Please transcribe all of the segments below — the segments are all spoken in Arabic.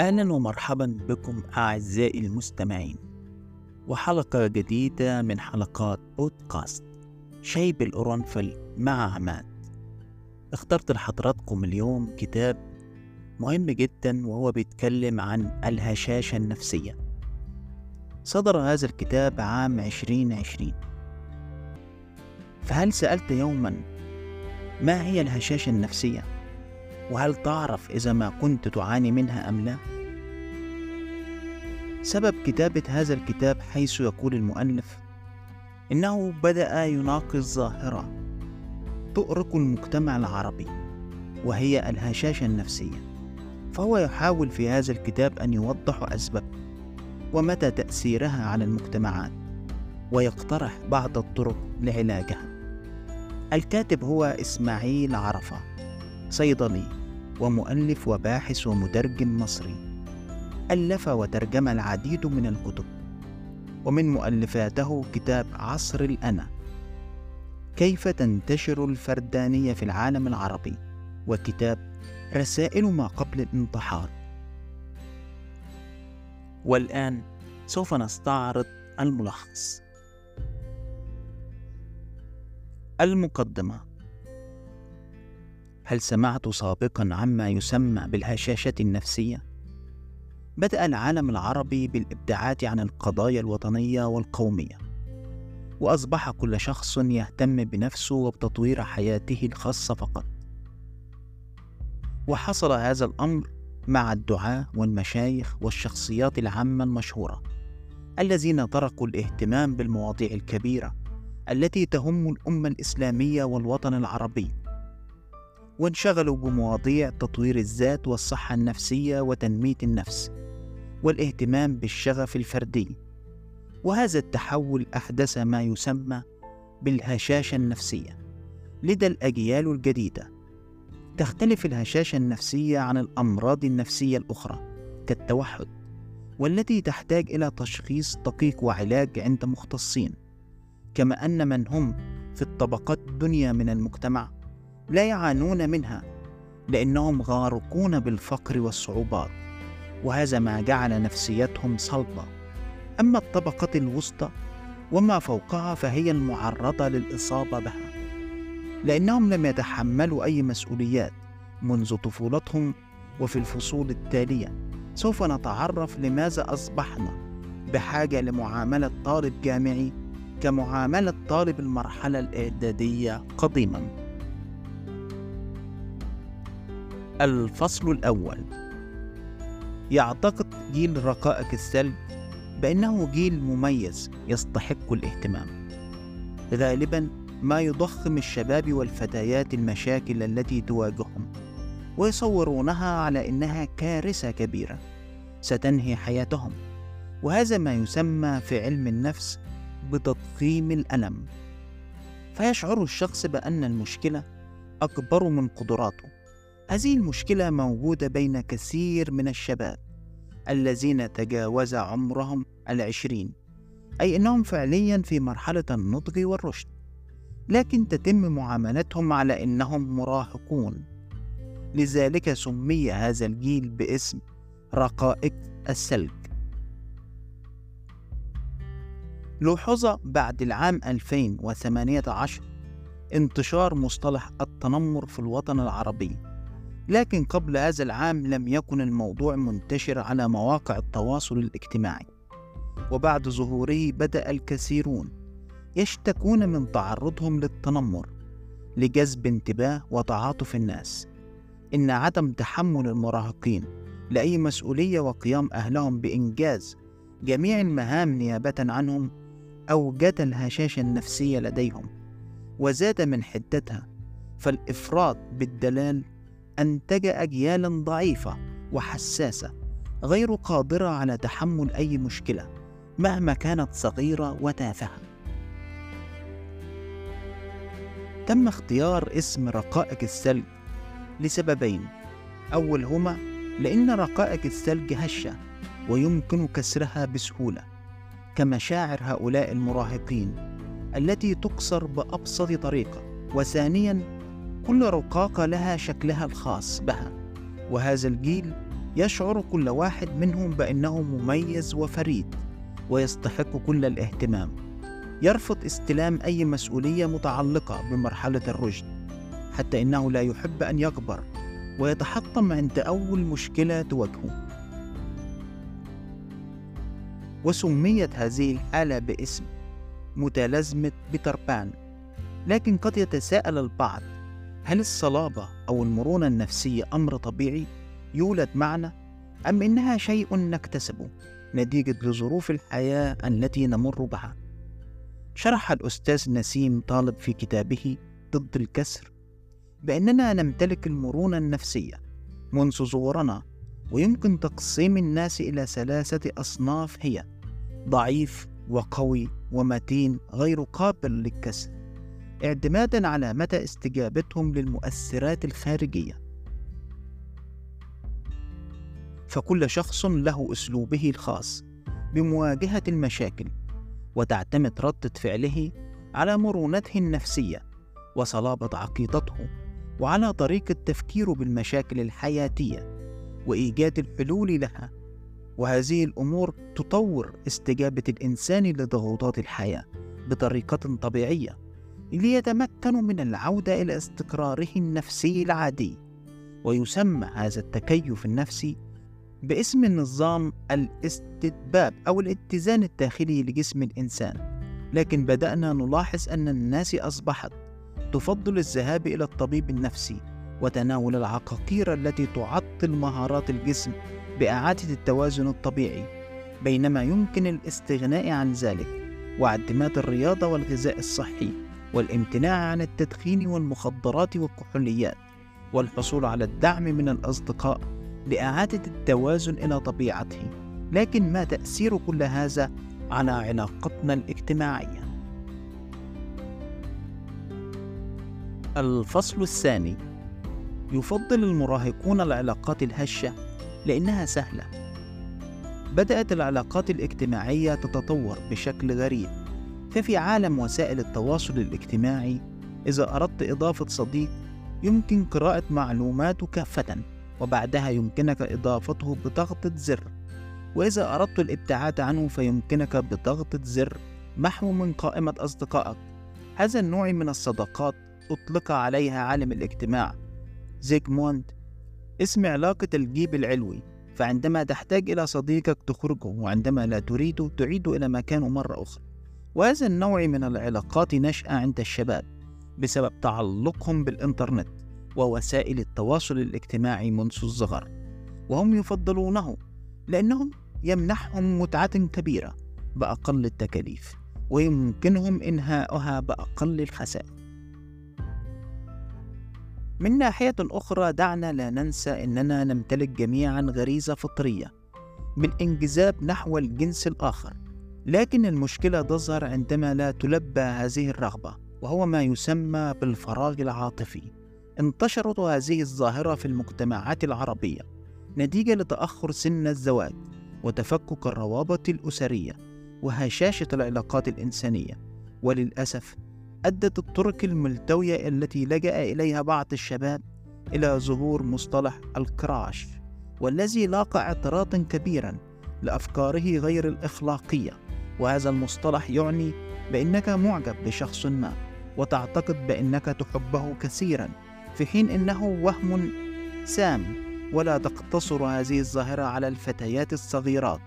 أهلا ومرحبا بكم أعزائي المستمعين وحلقة جديدة من حلقات بودكاست شاي بالقرنفل مع عماد. اخترت لحضراتكم اليوم كتاب مهم جدا وهو بيتكلم عن الهشاشة النفسية. صدر هذا الكتاب عام 2020 فهل سألت يوما ما هي الهشاشة النفسية؟ وهل تعرف إذا ما كنت تعاني منها أم لا؟ سبب كتابة هذا الكتاب حيث يقول المؤلف إنه بدأ يناقش ظاهرة تؤرق المجتمع العربي وهي الهشاشة النفسية. فهو يحاول في هذا الكتاب أن يوضح أسبابها ومدى تأثيرها على المجتمعات ويقترح بعض الطرق لعلاجها. الكاتب هو إسماعيل عرفة. صيدلي ومؤلف وباحث ومترجم مصري. ألف وترجم العديد من الكتب. ومن مؤلفاته كتاب عصر الأنا. كيف تنتشر الفردانية في العالم العربي؟ وكتاب رسائل ما قبل الانتحار. والآن سوف نستعرض الملخص. المقدمة. هل سمعت سابقا عما يسمى بالهشاشة النفسية؟ بدأ العالم العربي بالابتعاد عن القضايا الوطنية والقومية وأصبح كل شخص يهتم بنفسه وبتطوير حياته الخاصة فقط وحصل هذا الأمر مع الدعاة والمشايخ والشخصيات العامة المشهورة الذين تركوا الاهتمام بالمواضيع الكبيرة التي تهم الأمة الإسلامية والوطن العربي وانشغلوا بمواضيع تطوير الذات والصحة النفسية وتنمية النفس والاهتمام بالشغف الفردي. وهذا التحول أحدث ما يسمى بالهشاشة النفسية. لدى الأجيال الجديدة تختلف الهشاشة النفسية عن الأمراض النفسية الأخرى كالتوحد والتي تحتاج إلى تشخيص دقيق وعلاج عند مختصين كما أن من هم في الطبقات الدنيا من المجتمع لا يعانون منها لأنهم غارقون بالفقر والصعوبات وهذا ما جعل نفسيتهم صلبة. أما الطبقة الوسطى وما فوقها فهي المعرضة للإصابة بها لأنهم لم يتحملوا أي مسؤوليات منذ طفولتهم وفي الفصول التالية. سوف نتعرف لماذا أصبحنا بحاجة لمعاملة طالب جامعي كمعاملة طالب المرحلة الإعدادية قديما. الفصل الأول. يعتقد جيل رقائق السلب بأنه جيل مميز يستحق الاهتمام. غالبا ما يضخم الشباب والفتيات المشاكل التي تواجههم ويصورونها على إنها كارثة كبيرة ستنهي حياتهم. وهذا ما يسمى في علم النفس بتضخيم الألم. فيشعر الشخص بأن المشكلة أكبر من قدراته. هذه المشكلة موجودة بين كثير من الشباب الذين تجاوز عمرهم العشرين أي إنهم فعليا في مرحلة النضج والرشد لكن تتم معاملتهم على إنهم مراهقون. لذلك سمي هذا الجيل باسم رقائق السلج لوحظ بعد العام 2018 انتشار مصطلح التنمر في الوطن العربي. لكن قبل هذا العام لم يكن الموضوع منتشر على مواقع التواصل الاجتماعي. وبعد ظهوره بدأ الكثيرون يشتكون من تعرضهم للتنمر لجذب انتباه وتعاطف الناس. إن عدم تحمل المراهقين لأي مسؤولية وقيام أهلهم بإنجاز جميع المهام نيابة عنهم أوجد الهشاشة النفسية لديهم وزاد من حدتها فالإفراط بالدلال أنتج أجيالا ضعيفة وحساسة غير قادرة على تحمل أي مشكلة مهما كانت صغيرة وتافهة. تم اختيار اسم رقائق الثلج لسببين. أولهما لأن رقائق الثلج هشة ويمكن كسرها بسهولة كمشاعر هؤلاء المراهقين التي تكسر بأبسط طريقة. وثانيا كل رقاقة لها شكلها الخاص بها وهذا الجيل يشعر كل واحد منهم بأنه مميز وفريد ويستحق كل الاهتمام. يرفض استلام أي مسؤولية متعلقة بمرحلة الرشد حتى إنه لا يحب أن يكبر ويتحطم عند أول مشكلة تواجهه. وسميت هذه الحالة باسم متلازمة بيتر بان لكن قد يتساءل البعض هل الصلابة أو المرونة النفسية أمر طبيعي؟ يولد معنا أم إنها شيء نكتسبه نتيجة لظروف الحياة التي نمر بها؟ شرح الأستاذ نسيم طالب في كتابه ضد الكسر بأننا نمتلك المرونة النفسية منذ ظهورنا ويمكن تقسيم الناس إلى ثلاثة أصناف هي ضعيف وقوي ومتين غير قابل للكسر اعتمادا على مدى استجابتهم للمؤثرات الخارجية. فكل شخص له أسلوبه الخاص بمواجهة المشاكل وتعتمد رده فعله على مرونته النفسية وصلابة عقيدته وعلى طريقة تفكيره بالمشاكل الحياتية وإيجاد الحلول لها. وهذه الأمور تطور استجابة الإنسان لضغوطات الحياة بطريقة طبيعية ليتمكن من العودة إلى استقراره النفسي العادي. ويسمى هذا التكيف النفسي باسم النظام الاستتباب أو الاتزان الداخلي لجسم الإنسان. لكن بدأنا نلاحظ أن الناس أصبحت تفضل الذهاب إلى الطبيب النفسي وتناول العقاقير التي تعطل مهارات الجسم بإعادة التوازن الطبيعي بينما يمكن الاستغناء عن ذلك واعتماد الرياضة والغذاء الصحي. والامتناع عن التدخين والمخدرات والكحوليات والحصول على الدعم من الأصدقاء لإعادة التوازن إلى طبيعته. لكن ما تأثير كل هذا على علاقتنا الاجتماعية؟ الفصل الثاني. يفضل المراهقون العلاقات الهشة لأنها سهلة. بدأت العلاقات الاجتماعية تتطور بشكل غريب. ففي عالم وسائل التواصل الاجتماعي إذا أردت إضافة صديق يمكن قراءة معلوماته كافة وبعدها يمكنك إضافته بضغطة زر. وإذا أردت الابتعاد عنه فيمكنك بضغطة زر. محو من قائمة أصدقائك. هذا النوع من الصداقات أطلق عليها عالم الاجتماع. زيغموند اسم علاقة الجيب العلوي. فعندما تحتاج إلى صديقك تخرجه وعندما لا تريده تعيده إلى مكانه مرة أخرى. وهذا النوع من العلاقات نشأ عند الشباب بسبب تعلقهم بالإنترنت ووسائل التواصل الاجتماعي منذ الصغر وهم يفضلونه لأنهم يمنحهم متعة كبيرة بأقل التكاليف ويمكنهم إنهاؤها بأقل الخسائر. من ناحية أخرى دعنا لا ننسى أننا نمتلك جميعا غريزة فطرية بالإنجذاب نحو الجنس الآخر. لكن المشكلة تظهر عندما لا تلبى هذه الرغبة وهو ما يسمى بالفراغ العاطفي. انتشرت هذه الظاهرة في المجتمعات العربية نتيجة لتأخر سن الزواج وتفكك الروابط الأسرية وهشاشة العلاقات الإنسانية. وللأسف أدت الطرق الملتوية التي لجأ إليها بعض الشباب إلى ظهور مصطلح الكراش والذي لاقى اعتراضا كبيرا لأفكاره غير الإخلاقية. وهذا المصطلح يعني بأنك معجب بشخص ما وتعتقد بأنك تحبه كثيرا في حين إنه وهم سام ولا تقتصر هذه الظاهرة على الفتيات الصغيرات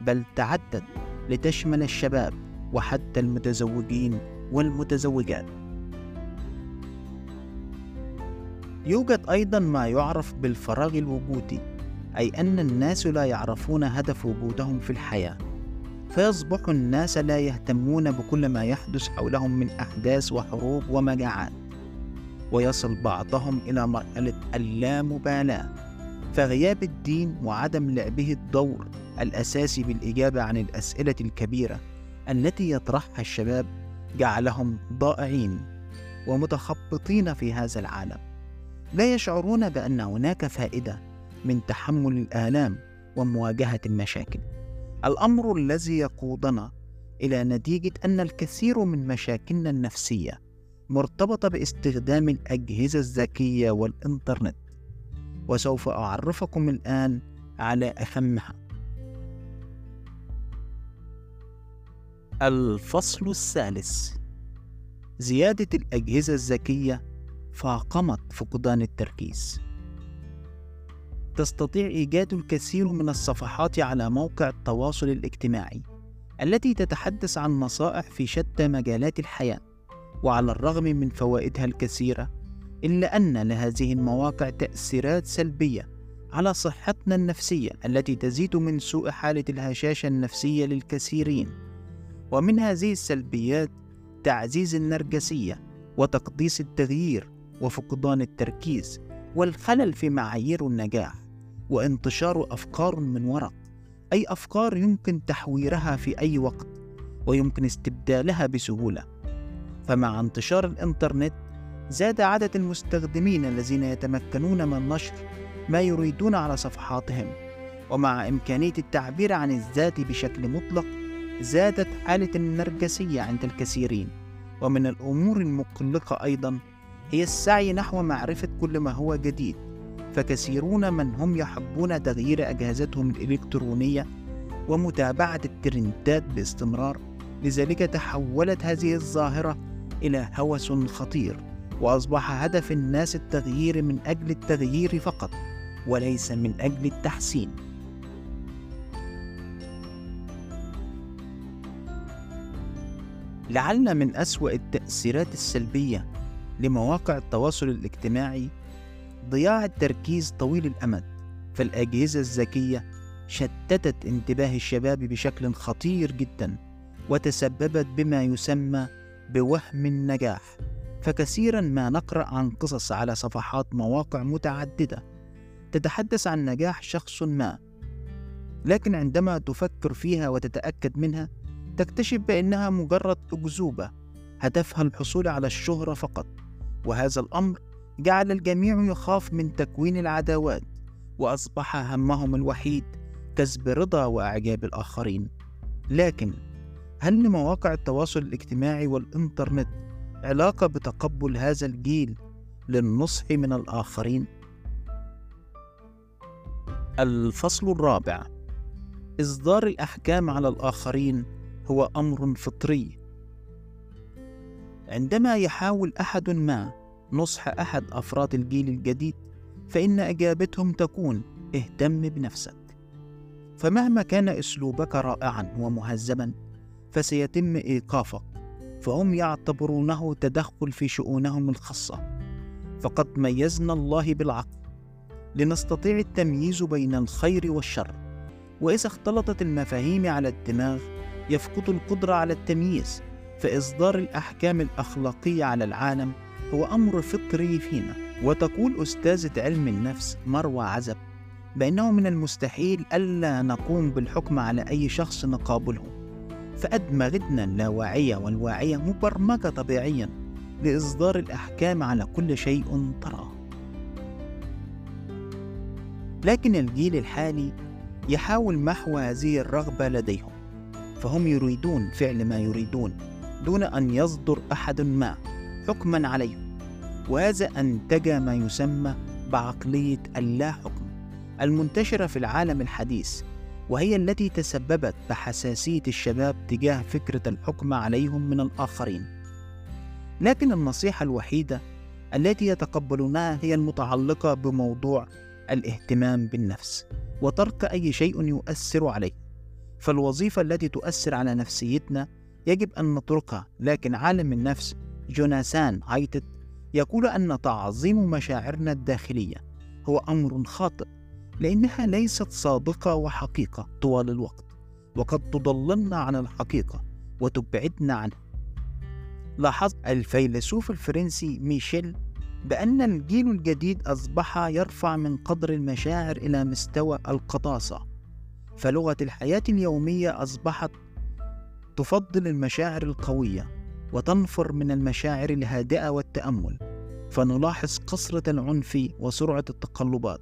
بل تعدت لتشمل الشباب وحتى المتزوجين والمتزوجات. يوجد أيضا ما يعرف بالفراغ الوجودي أي أن الناس لا يعرفون هدف وجودهم في الحياة. فيصبح الناس لا يهتمون بكل ما يحدث حولهم من أحداث وحروب ومجاعات ويصل بعضهم إلى مرحلة اللامبالاة. فغياب الدين وعدم لعبه الدور الأساسي بالإجابة عن الأسئلة الكبيرة التي يطرحها الشباب جعلهم ضائعين ومتخبطين في هذا العالم. لا يشعرون بأن هناك فائدة من تحمل الآلام ومواجهة المشاكل. الأمر الذي يقودنا إلى نتيجة أن الكثير من مشاكلنا النفسية مرتبطة باستخدام الأجهزة الذكية والإنترنت. وسوف أعرفكم الآن على أهمها. الفصل الثالث زيادة الأجهزة الذكية فاقمت فقدان التركيز. تستطيع إيجاد الكثير من الصفحات على موقع التواصل الاجتماعي التي تتحدث عن نصائح في شتى مجالات الحياة وعلى الرغم من فوائدها الكثيرة إلا أن لهذه المواقع تأثيرات سلبية على صحتنا النفسية التي تزيد من سوء حالة الهشاشة النفسية للكثيرين. ومن هذه السلبيات تعزيز النرجسية وتقديس التغيير وفقدان التركيز والخلل في معايير النجاح. وانتشار أفكار من ورق أي أفكار يمكن تحويرها في أي وقت ويمكن استبدالها بسهولة. فمع انتشار الإنترنت زاد عدد المستخدمين الذين يتمكنون من نشر ما يريدون على صفحاتهم. ومع إمكانية التعبير عن الذات بشكل مطلق زادت حالة النرجسية عند الكثيرين. ومن الأمور المقلقة أيضا هي السعي نحو معرفة كل ما هو جديد. فكثيرون من هم يحبون تغيير أجهزتهم الإلكترونية ومتابعة الترندات باستمرار لذلك تحولت هذه الظاهرة إلى هوس خطير وأصبح هدف الناس التغيير من أجل التغيير فقط وليس من أجل التحسين. لعل من أسوأ التأثيرات السلبية لمواقع التواصل الاجتماعي ضياع التركيز طويل الأمد فالأجهزة الذكية شتتت انتباه الشباب بشكل خطير جدا وتسببت بما يسمى بوهم النجاح. فكثيرا ما نقرأ عن قصص على صفحات مواقع متعددة تتحدث عن نجاح شخص ما لكن عندما تفكر فيها وتتأكد منها تكتشف بأنها مجرد اكذوبه هدفها الحصول على الشهرة فقط وهذا الأمر جعل الجميع يخاف من تكوين العداوات وأصبح همهم الوحيد كسب رضا وإعجاب الآخرين. لكن هل لمواقع التواصل الاجتماعي والإنترنت علاقة بتقبل هذا الجيل للنصح من الآخرين؟ الفصل الرابع. إصدار الأحكام على الآخرين هو أمر فطري. عندما يحاول أحد ما نصح أحد أفراد الجيل الجديد فإن إجابتهم تكون اهتم بنفسك. فمهما كان أسلوبك رائعا ومهذبا فسيتم إيقافك فهم يعتبرونه تدخل في شؤونهم الخاصة. فقد ميزنا الله بالعقل لنستطيع التمييز بين الخير والشر. وإذا اختلطت المفاهيم على الدماغ يفقد القدرة على التمييز فإصدار الأحكام الأخلاقية على العالم هو أمر فطري فينا. وتقول أستاذة علم النفس مروى عزب بأنه من المستحيل ألا نقوم بالحكم على أي شخص نقابله. فأدمغتنا اللاواعية والواعية مبرمجة طبيعيا لإصدار الأحكام على كل شيء تراه. لكن الجيل الحالي يحاول محو هذه الرغبة لديهم فهم يريدون فعل ما يريدون دون أن يصدر أحد ما. حكما عليهم وهذا أنتج ما يسمى بعقلية اللا حكم المنتشرة في العالم الحديث وهي التي تسببت بحساسية الشباب تجاه فكرة الحكم عليهم من الآخرين. لكن النصيحة الوحيدة التي يتقبلونها هي المتعلقة بموضوع الاهتمام بالنفس وترك أي شيء يؤثر عليه. فالوظيفة التي تؤثر على نفسيتنا يجب أن نتركها، لكن عالم النفس جوناثان هايتت يقول أن تعظيم مشاعرنا الداخلية هو أمر خاطئ لأنها ليست صادقة وحقيقة طوال الوقت وقد تضللنا عن الحقيقة وتبعدنا عنها. لاحظ الفيلسوف الفرنسي ميشيل بأن الجيل الجديد أصبح يرفع من قدر المشاعر إلى مستوى القداسة فلغة الحياة اليومية أصبحت تفضل المشاعر القوية. وتنفر من المشاعر الهادئة والتأمل فنلاحظ كثرة العنف وسرعة التقلبات.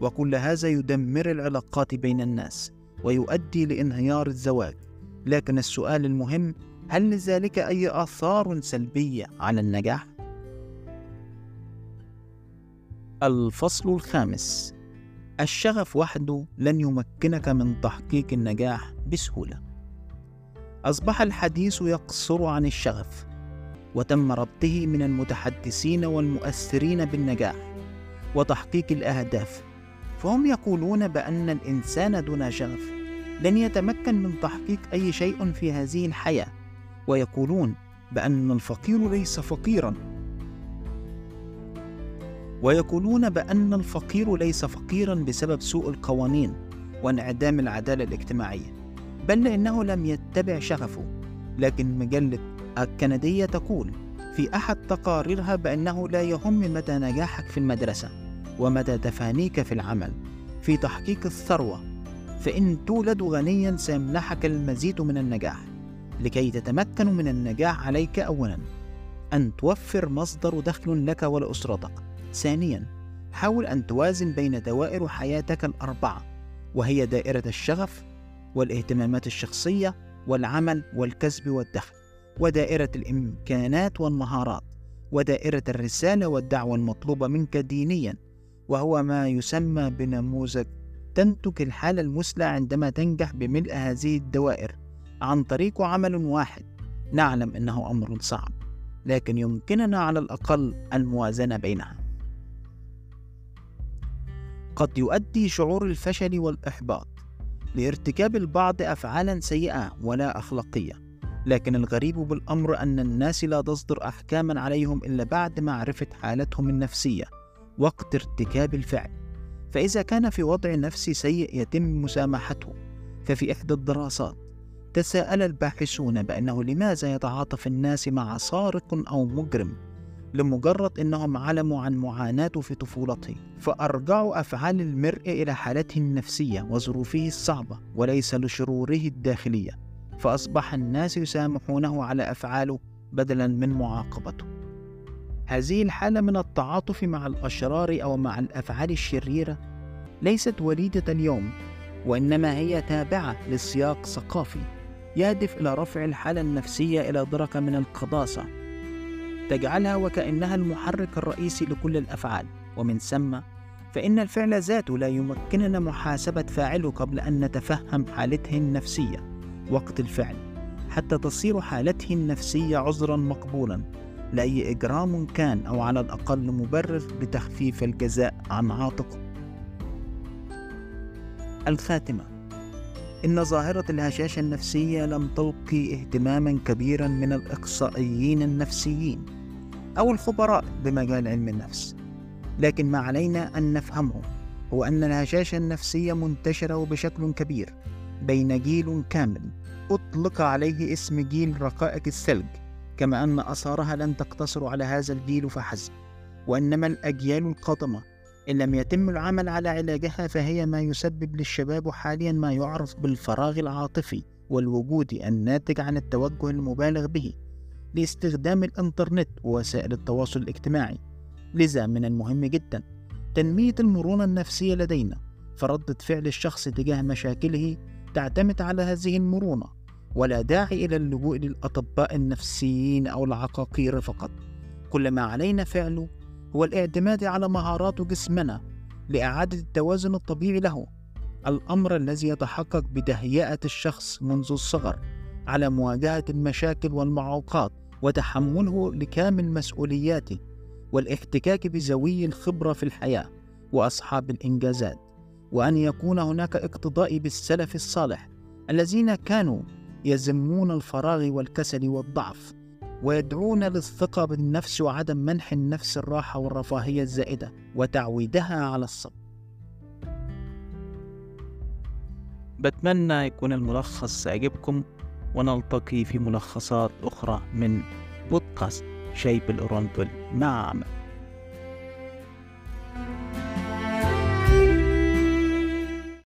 وكل هذا يدمر العلاقات بين الناس ويؤدي لانهيار الزواج. لكن السؤال المهم هل لذلك أي آثار سلبية على النجاح؟ الفصل الخامس. الشغف وحده لن يمكنك من تحقيق النجاح بسهولة. أصبح الحديث يقصر عن الشغف وتم ربطه من المتحدثين والمؤثرين بالنجاح وتحقيق الأهداف فهم يقولون بأن الإنسان دون شغف لن يتمكن من تحقيق أي شيء في هذه الحياة ويقولون بأن الفقير ليس فقيرا. ويقولون بأن الفقير ليس فقيرا بسبب سوء القوانين وانعدام العدالة الاجتماعية. بل لأنه لم يتبع شغفه. لكن مجلة الكندية تقول في أحد تقاريرها بأنه لا يهم مدى نجاحك في المدرسة ومدى تفانيك في العمل. في تحقيق الثروة فإن تولد غنيا سيمنحك المزيد من النجاح. لكي تتمكن من النجاح عليك أولا أن توفر مصدر دخل لك ولأسرتك. ثانيا حاول أن توازن بين دوائر حياتك الأربعة وهي دائرة الشغف والاهتمامات الشخصية والعمل والكسب والدخل ودائرة الإمكانات والمهارات ودائرة الرسالة والدعوة المطلوبة منك دينيا وهو ما يسمى بنموذج تنتج الحالة المثلى عندما تنجح بملء هذه الدوائر عن طريق عمل واحد. نعلم إنه أمر صعب لكن يمكننا على الأقل الموازنة بينها. قد يؤدي شعور الفشل والإحباط لارتكاب البعض أفعالا سيئة ولا أخلاقية. لكن الغريب بالأمر أن الناس لا تصدر احكاما عليهم إلا بعد معرفه حالتهم النفسية وقت ارتكاب الفعل. فإذا كان في وضع نفسي سيء يتم مسامحته ففي إحدى الدراسات تساءل الباحثون بأنه لماذا يتعاطف الناس مع سارق أو مجرم؟ لمجرد أنهم علموا عن معاناته في طفولته فأرجعوا أفعال المرء إلى حالته النفسية وظروفه الصعبة وليس لشروره الداخلية فأصبح الناس يسامحونه على أفعاله بدلا من معاقبته. هذه الحالة من التعاطف مع الأشرار أو مع الأفعال الشريرة ليست وليدة اليوم وإنما هي تابعة لسياق ثقافي يهدف إلى رفع الحالة النفسية إلى درجة من القداسة. تجعلها وكأنها المحرك الرئيسي لكل الأفعال. ومن ثم فإن الفعل ذاته لا يمكننا محاسبة فاعله قبل أن نتفهم حالته النفسية. وقت الفعل حتى تصير حالته النفسية عذرا مقبولا لأي إجرام كان أو على الأقل مبرر لتخفيف الجزاء عن عاتقه. الخاتمة. إن ظاهرة الهشاشة النفسية لم تلقي اهتماما كبيرا من الإقصائيين النفسيين أو الخبراء بمجال علم النفس. لكن ما علينا أن نفهمه هو أن الهشاشة النفسية منتشرة وبشكل كبير بين جيل كامل أطلق عليه اسم جيل رقائق الثلج كما أن أثارها لن تقتصر على هذا الجيل فحسب وإنما الأجيال القادمة إن لم يتم العمل على علاجها فهي ما يسبب للشباب حاليا ما يعرف بالفراغ العاطفي والوجودي الناتج عن التوجه المبالغ به لاستخدام الإنترنت ووسائل التواصل الاجتماعي. لذا من المهم جدا تنمية المرونة النفسية لدينا فردة فعل الشخص تجاه مشاكله تعتمد على هذه المرونة ولا داعي إلى اللجوء للأطباء النفسيين أو العقاقير فقط. كل ما علينا فعله هو الاعتماد على مهارات جسمنا لإعادة التوازن الطبيعي له. الأمر الذي يتحقق بتهيئة الشخص منذ الصغر على مواجهة المشاكل والمعوقات وتحمله لكامل مسؤولياته والاحتكاك بذوي الخبرة في الحياة وأصحاب الإنجازات وأن يكون هناك اقتضاء بالسلف الصالح الذين كانوا يذمون الفراغ والكسل والضعف. ويدعون للثقة بالنفس وعدم منح النفس الراحة والرفاهية الزائدة وتعويدها على الصبر. بتمنى يكون الملخص عجبكم ونلتقي في ملخصات أخرى من بودكاست شيب الأورنتل مع عمل